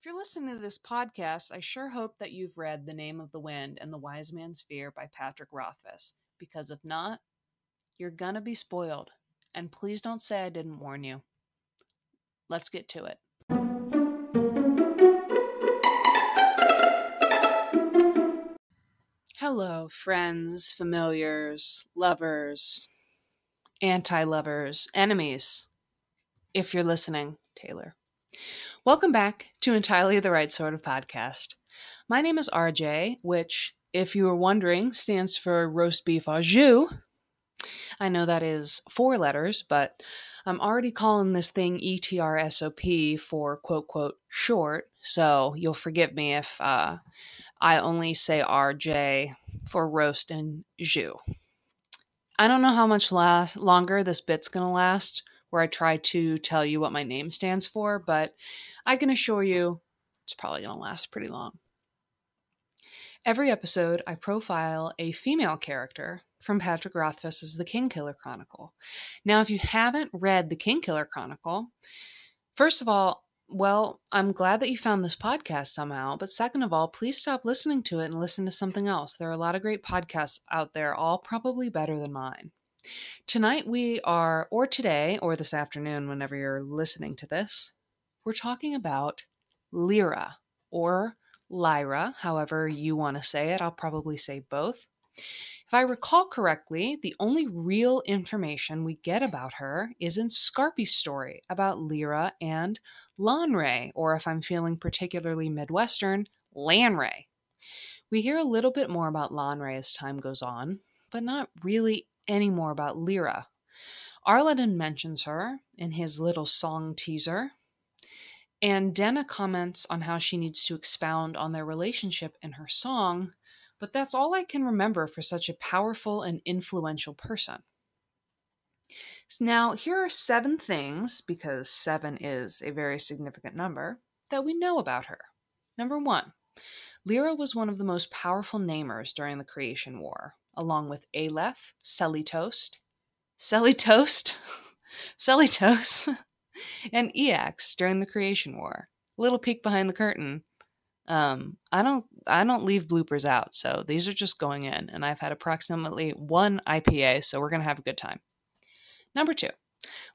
If you're listening to this podcast, I sure hope that you've read The Name of the Wind and The Wise Man's Fear by Patrick Rothfuss, because if not, you're gonna be spoiled. And please don't say I didn't warn you. Let's get to it. Hello, friends, familiars, lovers, anti lovers, enemies. If you're listening, Taylor. Welcome back to Entirely the Right Sort of Podcast. My name is RJ, which, if you were wondering, stands for roast beef au jus. I know that is four letters, but I'm already calling this thing ETRSOP for quote, quote, short, so you'll forgive me if uh, I only say RJ for roast and jus. I don't know how much last, longer this bit's gonna last, where I try to tell you what my name stands for, but I can assure you it's probably going to last pretty long. Every episode, I profile a female character from Patrick Rothfuss's The Kingkiller Chronicle. Now, if you haven't read The Kingkiller Chronicle, first of all, well, I'm glad that you found this podcast somehow. But second of all, please stop listening to it and listen to something else. There are a lot of great podcasts out there, all probably better than mine. Tonight we are, or today, or this afternoon, whenever you're listening to this, we're talking about Lyra, or Lyra, however you want to say it. I'll probably say both. If I recall correctly, the only real information we get about her is in Skarpi's story about Lyra and Lanre, or if I'm feeling particularly Midwestern, Lanre. We hear a little bit more about Lanre as time goes on, but not really any more about Lyra. Arliden mentions her in his little song teaser, and Denna comments on how she needs to expound on their relationship in her song, but that's all I can remember for such a powerful and influential person. Now, here are seven things, because seven is a very significant number, that we know about her. Number one, Lyra was one of the most powerful namers during the Creation War, along with Aleph, Selitost, Selitost, Selitos, and Iax during the Creation War. Little peek behind the curtain. Um, I don't I don't leave bloopers out, so these are just going in, and I've had approximately one IPA, so we're gonna have a good time. Number two,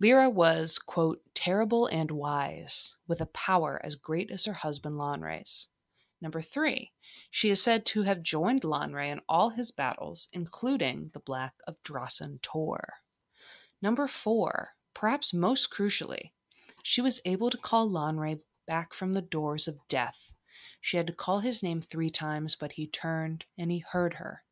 Lyra was, quote, terrible and wise, with a power as great as her husband Lanre's. Number three, she is said to have joined Lanre in all his battles, including the Black of Drossen Tor. Number four, perhaps most crucially, she was able to call Lanre back from the doors of death. She had to call his name three times, but he turned and he heard her.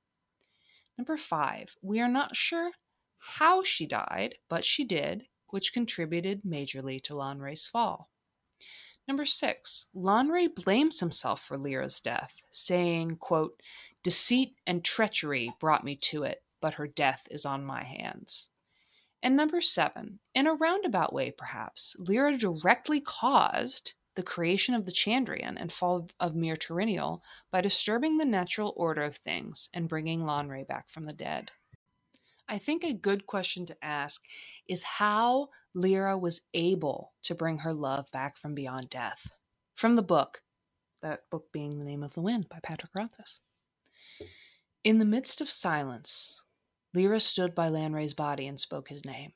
Number five, we are not sure how she died, but she did, which contributed majorly to Lanre's fall. Number six, Lanre blames himself for Lyra's death, saying, quote, Deceit and treachery brought me to it, but her death is on my hands. And number seven, in a roundabout way perhaps, Lyra directly caused the creation of the Chandrian and fall of Myr Tariniel by disturbing the natural order of things and bringing Lanre back from the dead. I think a good question to ask is how Lyra was able to bring her love back from beyond death. From the book, that book being The Name of the Wind by Patrick Rothfuss. In the midst of silence, Lyra stood by Lanre's body and spoke his name.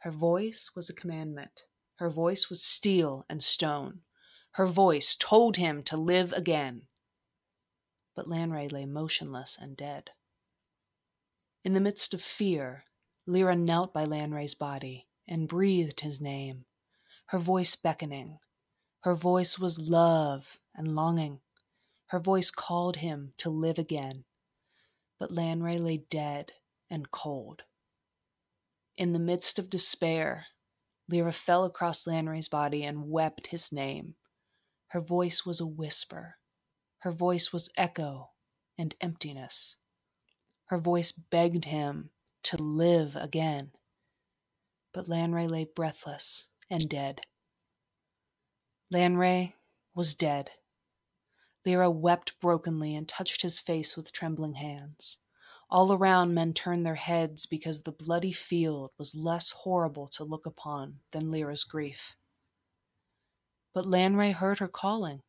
Her voice was a commandment. Her voice was steel and stone. Her voice told him to live again. But Lanre lay motionless and dead. In the midst of fear, Lyra knelt by Lanre's body and breathed his name, her voice beckoning. Her voice was love and longing. Her voice called him to live again. But Lanre lay dead and cold. In the midst of despair, Lyra fell across Lanre's body and wept his name. Her voice was a whisper. Her voice was echo and emptiness. Her voice begged him to live again. But Lanre lay breathless and dead. Lanre was dead. Lyra wept brokenly and touched his face with trembling hands. All around, men turned their heads because the bloody field was less horrible to look upon than Lyra's grief. But Lanre heard her calling.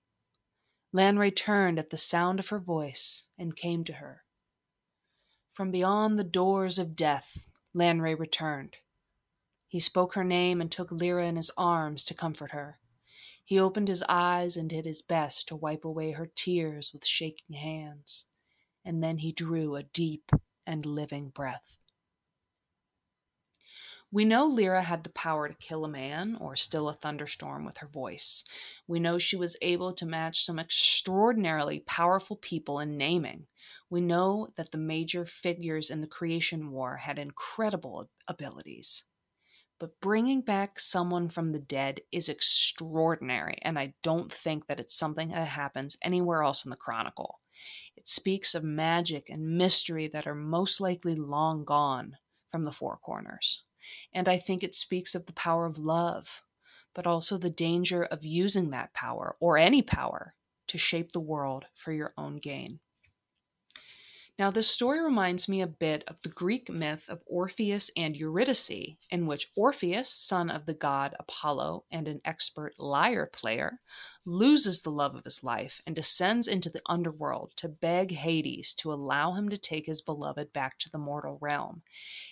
Lanre turned at the sound of her voice and came to her. From beyond the doors of death, Lanre returned. He spoke her name and took Lyra in his arms to comfort her. He opened his eyes and did his best to wipe away her tears with shaking hands, and then he drew a deep and living breath. We know Lyra had the power to kill a man or still a thunderstorm with her voice. We know she was able to match some extraordinarily powerful people in naming. We know that the major figures in the creation war had incredible abilities. But bringing back someone from the dead is extraordinary, and I don't think that it's something that happens anywhere else in the Chronicle. It speaks of magic and mystery that are most likely long gone from the Four Corners. And I think it speaks of the power of love, but also the danger of using that power, or any power, to shape the world for your own gain. Now, this story reminds me a bit of the Greek myth of Orpheus and Eurydice, in which Orpheus, son of the god Apollo and an expert lyre player, loses the love of his life and descends into the underworld to beg Hades to allow him to take his beloved back to the mortal realm.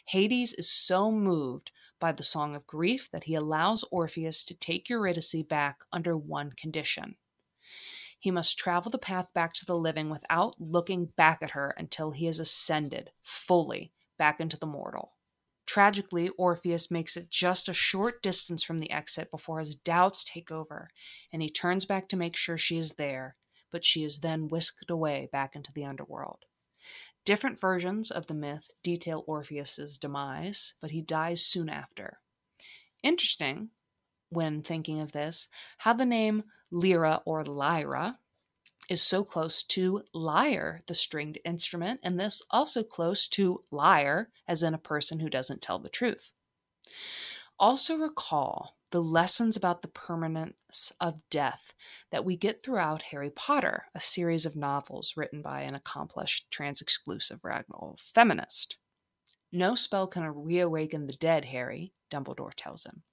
Hades is so moved by the song of grief that he allows Orpheus to take Eurydice back under one condition he must travel the path back to the living without looking back at her until he has ascended fully back into the mortal. Tragically, Orpheus makes it just a short distance from the exit before his doubts take over, and he turns back to make sure she is there, but she is then whisked away back into the underworld. Different versions of the myth detail Orpheus's demise, but he dies soon after. Interesting, when thinking of this, how the name Lyra or lyra is so close to lyre, the stringed instrument, and this also close to liar, as in a person who doesn't tell the truth. Also, recall the lessons about the permanence of death that we get throughout Harry Potter, a series of novels written by an accomplished trans exclusive radical feminist. No spell can reawaken the dead, Harry, Dumbledore tells him.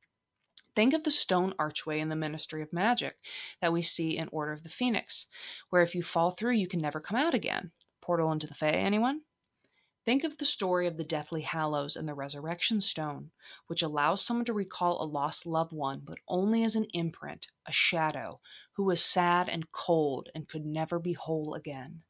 Think of the stone archway in the Ministry of Magic that we see in Order of the Phoenix, where if you fall through, you can never come out again. Portal into the Fae, anyone? Think of the story of the Deathly Hallows and the Resurrection Stone, which allows someone to recall a lost loved one, but only as an imprint, a shadow, who was sad and cold and could never be whole again.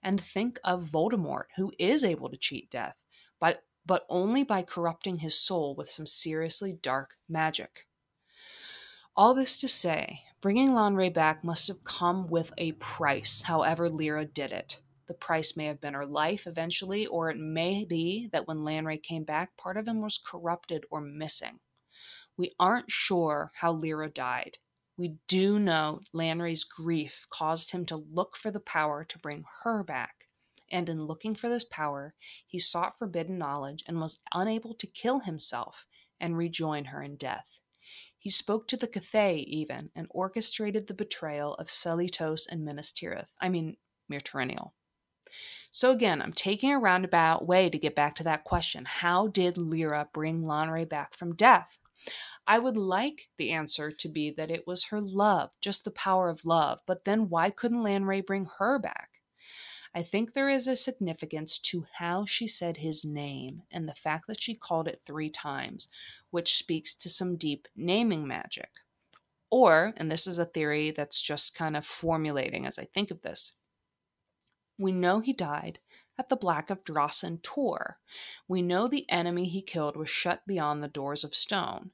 And think of Voldemort, who is able to cheat death, but, but only by corrupting his soul with some seriously dark magic. All this to say, bringing Lanre back must have come with a price, however, Lyra did it. The price may have been her life eventually, or it may be that when Lanre came back, part of him was corrupted or missing. We aren't sure how Lyra died. We do know Lanre's grief caused him to look for the power to bring her back. And in looking for this power, he sought forbidden knowledge and was unable to kill himself and rejoin her in death. He spoke to the Cthaeh even and orchestrated the betrayal of Selitos and Minas Tirith, I mean Myr Tariniel. So again, I'm taking a roundabout way to get back to that question. How did Lyra bring Lanre back from death? I would like the answer to be that it was her love, just the power of love, but then why couldn't Lanre bring her back? I think there is a significance to how she said his name and the fact that she called it three times, which speaks to some deep naming magic. Or, and this is a theory that's just kind of formulating as I think of this, we know he died at the Black of Drossen Tor. We know the enemy he killed was shut beyond the doors of stone.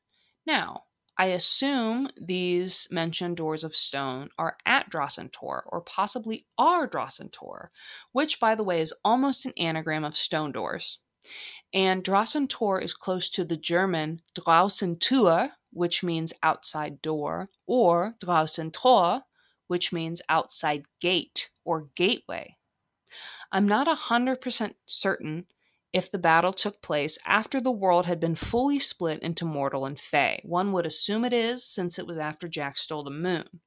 Now, I assume these mentioned doors of stone are at Drossen Tor, or possibly are Drossen Tor, which, by the way, is almost an anagram of stone doors. And Drossen Tor is close to the German Draußen Tür, which means outside door, or Draußen Tor, which means outside gate or gateway. I'm not 100% certain if the battle took place after the world had been fully split into mortal and fey. One would assume it is, since it was after Jack stole the moon.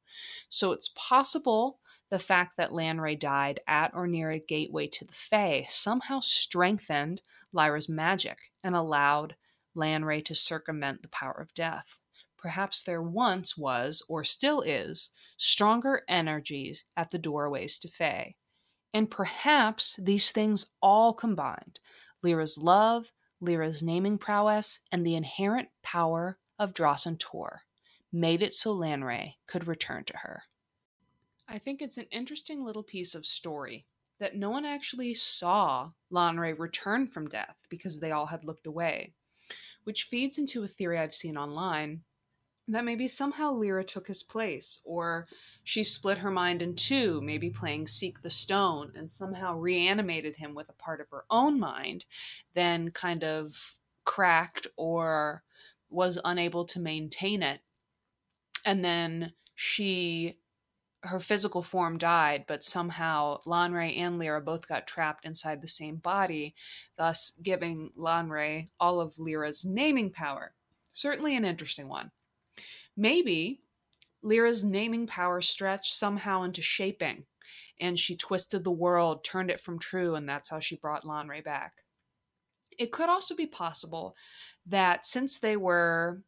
So it's possible the fact that Lanre died at or near a gateway to the Fae somehow strengthened Lyra's magic and allowed Lanre to circumvent the power of death. perhaps there once was, or still is, stronger energies at the doorways to Fae. And perhaps these things all combined Lyra's love, Lyra's naming prowess, and the inherent power of Dross Tor made it so Lanre could return to her. I think it's an interesting little piece of story that no one actually saw Lanre return from death because they all had looked away, which feeds into a theory I've seen online that maybe somehow Lyra took his place, or she split her mind in two, maybe playing Seek the Stone, and somehow reanimated him with a part of her own mind, then kind of cracked or was unable to maintain it. And then she her physical form died, but somehow Lanre and Lyra both got trapped inside the same body, thus giving Lanre all of Lyra's naming power. Certainly an interesting one. Maybe Lyra's naming power stretched somehow into shaping, and she twisted the world, turned it from true, and that's how she brought Lanre back. It could also be possible that since they were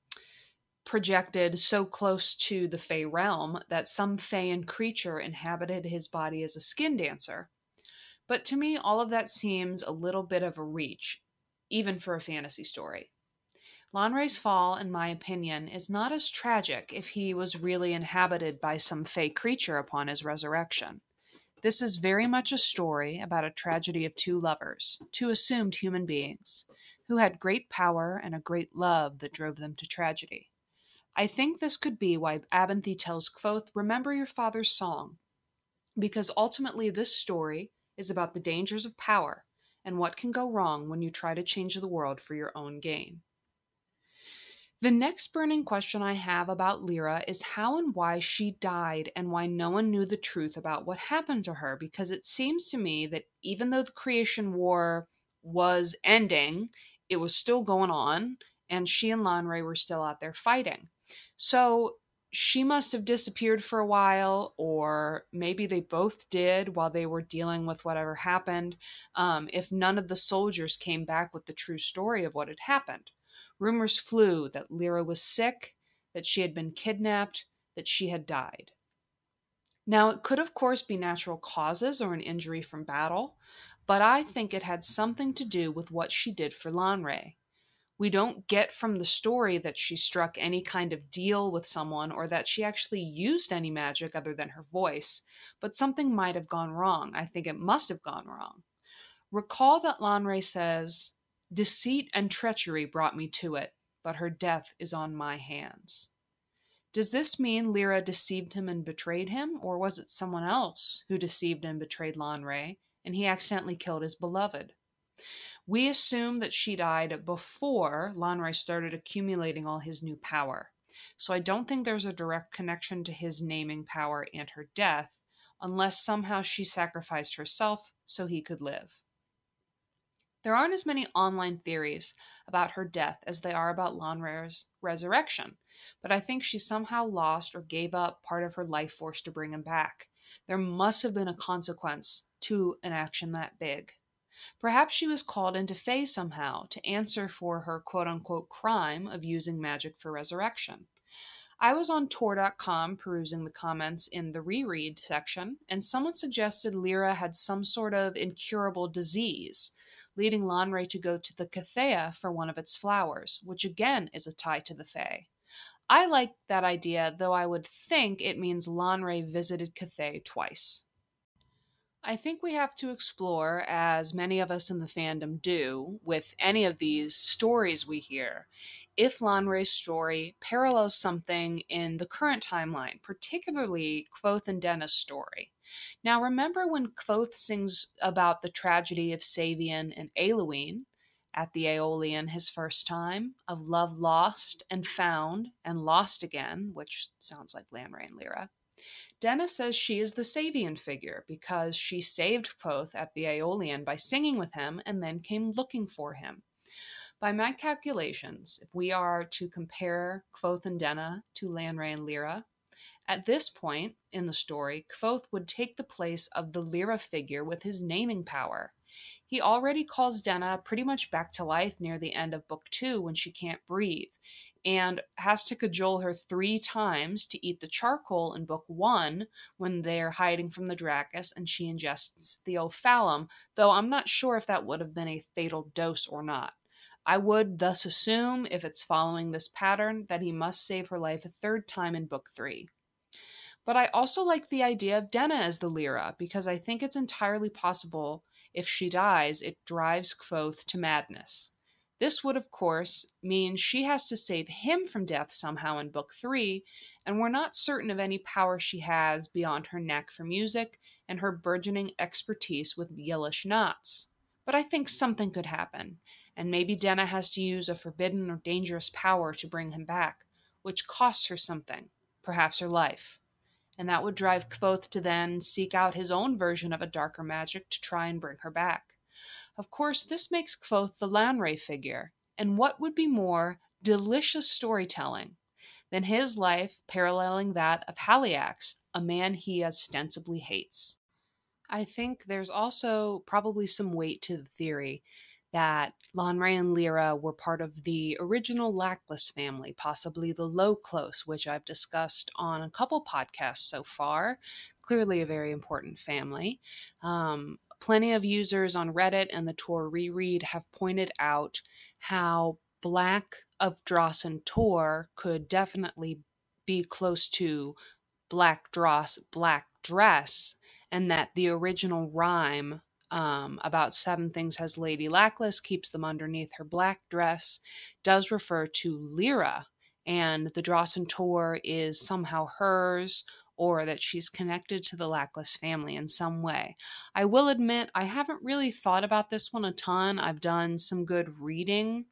projected so close to the Fey realm that some Faen creature inhabited his body as a skin dancer. But to me, all of that seems a little bit of a reach, even for a fantasy story. Lanre's fall, in my opinion, is not as tragic if he was really inhabited by some Fey creature upon his resurrection. This is very much a story about a tragedy of two lovers, two assumed human beings, who had great power and a great love that drove them to tragedy. I think this could be why Abenthy tells Kvothe, Remember your father's song, because ultimately this story is about the dangers of power and what can go wrong when you try to change the world for your own gain. The next burning question I have about Lyra is how and why she died and why no one knew the truth about what happened to her, because it seems to me that even though the creation war was ending, it was still going on, and she and Lanre were still out there fighting. So she must have disappeared for a while, or maybe they both did while they were dealing with whatever happened. Um, if none of the soldiers came back with the true story of what had happened, rumors flew that Lyra was sick, that she had been kidnapped, that she had died. Now, it could, of course, be natural causes or an injury from battle, but I think it had something to do with what she did for Lanre. We don't get from the story that she struck any kind of deal with someone or that she actually used any magic other than her voice, but something might have gone wrong. I think it must have gone wrong. Recall that Lanre says, Deceit and treachery brought me to it, but her death is on my hands. Does this mean Lyra deceived him and betrayed him, or was it someone else who deceived and betrayed Lanre, and he accidentally killed his beloved? We assume that she died before Lanre started accumulating all his new power. So I don't think there's a direct connection to his naming power and her death, unless somehow she sacrificed herself so he could live. There aren't as many online theories about her death as there are about Lanre's resurrection, but I think she somehow lost or gave up part of her life force to bring him back. There must have been a consequence to an action that big. Perhaps she was called into Fae somehow to answer for her quote unquote crime of using magic for resurrection. I was on Tor.com perusing the comments in the reread section, and someone suggested Lyra had some sort of incurable disease, leading Lanre to go to the Cathaya for one of its flowers, which again is a tie to the Fae. I like that idea, though I would think it means Lanre visited Cthaeh twice. I think we have to explore, as many of us in the fandom do, with any of these stories we hear, if Lanre's story parallels something in the current timeline, particularly Kvothe and Denna's story. Now, remember when Kvothe sings about the tragedy of Savien and Aloine at the Eolian his first time, of love lost and found and lost again, which sounds like Lanre and Lyra. Denna says she is the Savien figure because she saved Kvothe at the Eolian by singing with him and then came looking for him. By my calculations, if we are to compare Kvothe and Denna to Lanre and Lyra, at this point in the story, Kvothe would take the place of the Lyra figure with his naming power. He already calls Denna pretty much back to life near the end of Book 2 when she can't breathe. And has to cajole her three times to eat the charcoal in book one when they're hiding from the draccus and she ingests the ophalum, though I'm not sure if that would have been a fatal dose or not. I would thus assume, if it's following this pattern, that he must save her life a third time in book three. But I also like the idea of Denna as the Lyra because I think it's entirely possible if she dies, it drives Kvothe to madness. This would, of course, mean she has to save him from death somehow in Book 3, and we're not certain of any power she has beyond her knack for music and her burgeoning expertise with Ylish knots. But I think something could happen, and maybe Denna has to use a forbidden or dangerous power to bring him back, which costs her something, perhaps her life and that would drive Kvothe to then seek out his own version of a darker magic to try and bring her back. Of course, this makes Kvothe the Lanre figure, and what would be more delicious storytelling than his life paralleling that of Haliax, a man he ostensibly hates? I think there's also probably some weight to the theory that Lanre and Lyra were part of the original Lackless family, possibly the Loeclos, which I've discussed on a couple podcasts so far. Clearly, a very important family. Um, plenty of users on Reddit and the Tor reread have pointed out how Black of Dross and Tor could definitely be close to Black Dross, Black Dress, and that the original rhyme um, about seven things has Lady Lackless, keeps them underneath her black dress, does refer to Lyra, and the dross and Tor is somehow hers or that she's connected to the Lackless family in some way. I will admit, I haven't really thought about this one a ton. I've done some good reading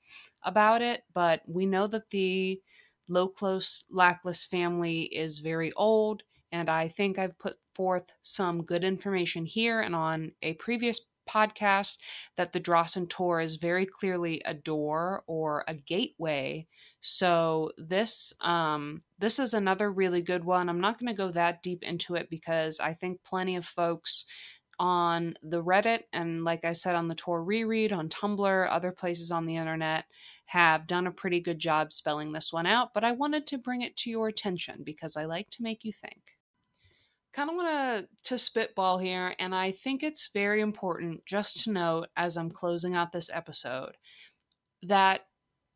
about it, but we know that the Loeclos Lackless family is very old, and I think I've put forth some good information here and on a previous podcast that the Drossen Tor is very clearly a door or a gateway. So this um, this is another really good one. I'm not going to go that deep into it because I think plenty of folks on the Reddit and like I said on the Tor reread on Tumblr, other places on the internet have done a pretty good job spelling this one out, but I wanted to bring it to your attention because I like to make you think kind of want to to spitball here and i think it's very important just to note as i'm closing out this episode that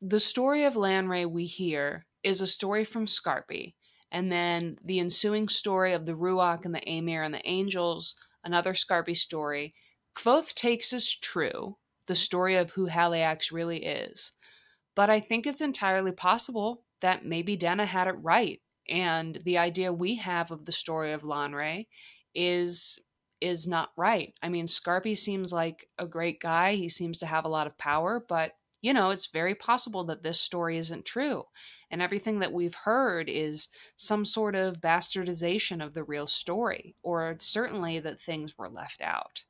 the story of lanre we hear is a story from Skarpi and then the ensuing story of the ruach and the Amyr and the angels another Skarpi story Kvothe takes as true the story of who haliax really is. But i think it's entirely possible that maybe denna had it right and the idea we have of the story of Lanre is is not right. I mean, Skarpi seems like a great guy. He seems to have a lot of power, but you know, it's very possible that this story isn't true. And everything that we've heard is some sort of bastardization of the real story, or certainly that things were left out.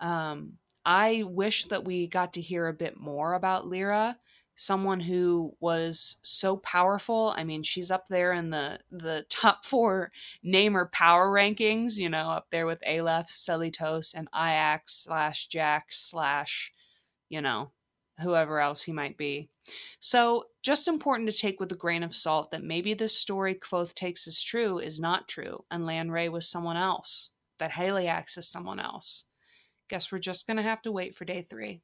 Um, I wish that we got to hear a bit more about Lyra someone who was so powerful. I mean, she's up there in the the top four namer power rankings. You know, up there with Aleph, Selitos, and Iax slash Jack slash, you know, whoever else he might be. So, just important to take with a grain of salt that maybe this story Kvothe takes as true is not true, and Lanre was someone else. That Haliax is someone else. Guess we're just gonna have to wait for day three.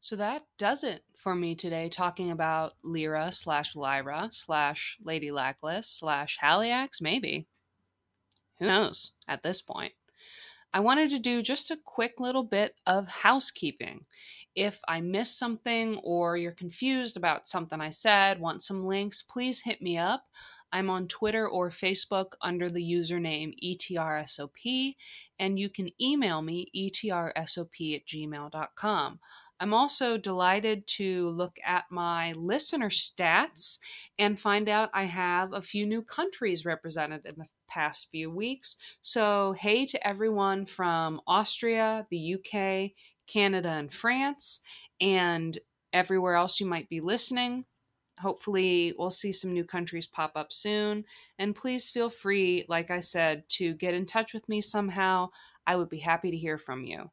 So that does it for me today, talking about Lyra slash Lyra slash Lady Lackless slash Haliax, maybe. Who knows at this point? I wanted to do just a quick little bit of housekeeping. If I missed something or you're confused about something I said, want some links, please hit me up. I'm on Twitter or Facebook under the username ETRSOP, and you can email me etrsop at gmail.com. I'm also delighted to look at my listener stats and find out I have a few new countries represented in the past few weeks. So, hey to everyone from Austria, the UK, Canada, and France, and everywhere else you might be listening. Hopefully, we'll see some new countries pop up soon. And please feel free, like I said, to get in touch with me somehow. I would be happy to hear from you.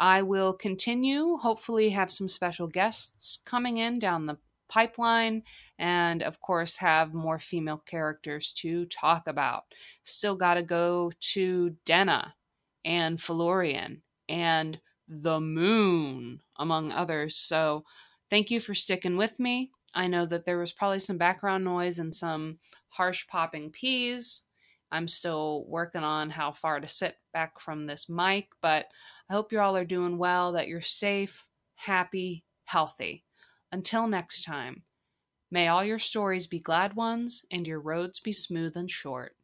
I will continue, hopefully, have some special guests coming in down the pipeline, and of course, have more female characters to talk about. Still got to go to Denna and Felurian and the moon, among others. So, thank you for sticking with me. I know that there was probably some background noise and some harsh popping peas. I'm still working on how far to sit back from this mic, but I hope you all are doing well, that you're safe, happy, healthy. Until next time, may all your stories be glad ones and your roads be smooth and short.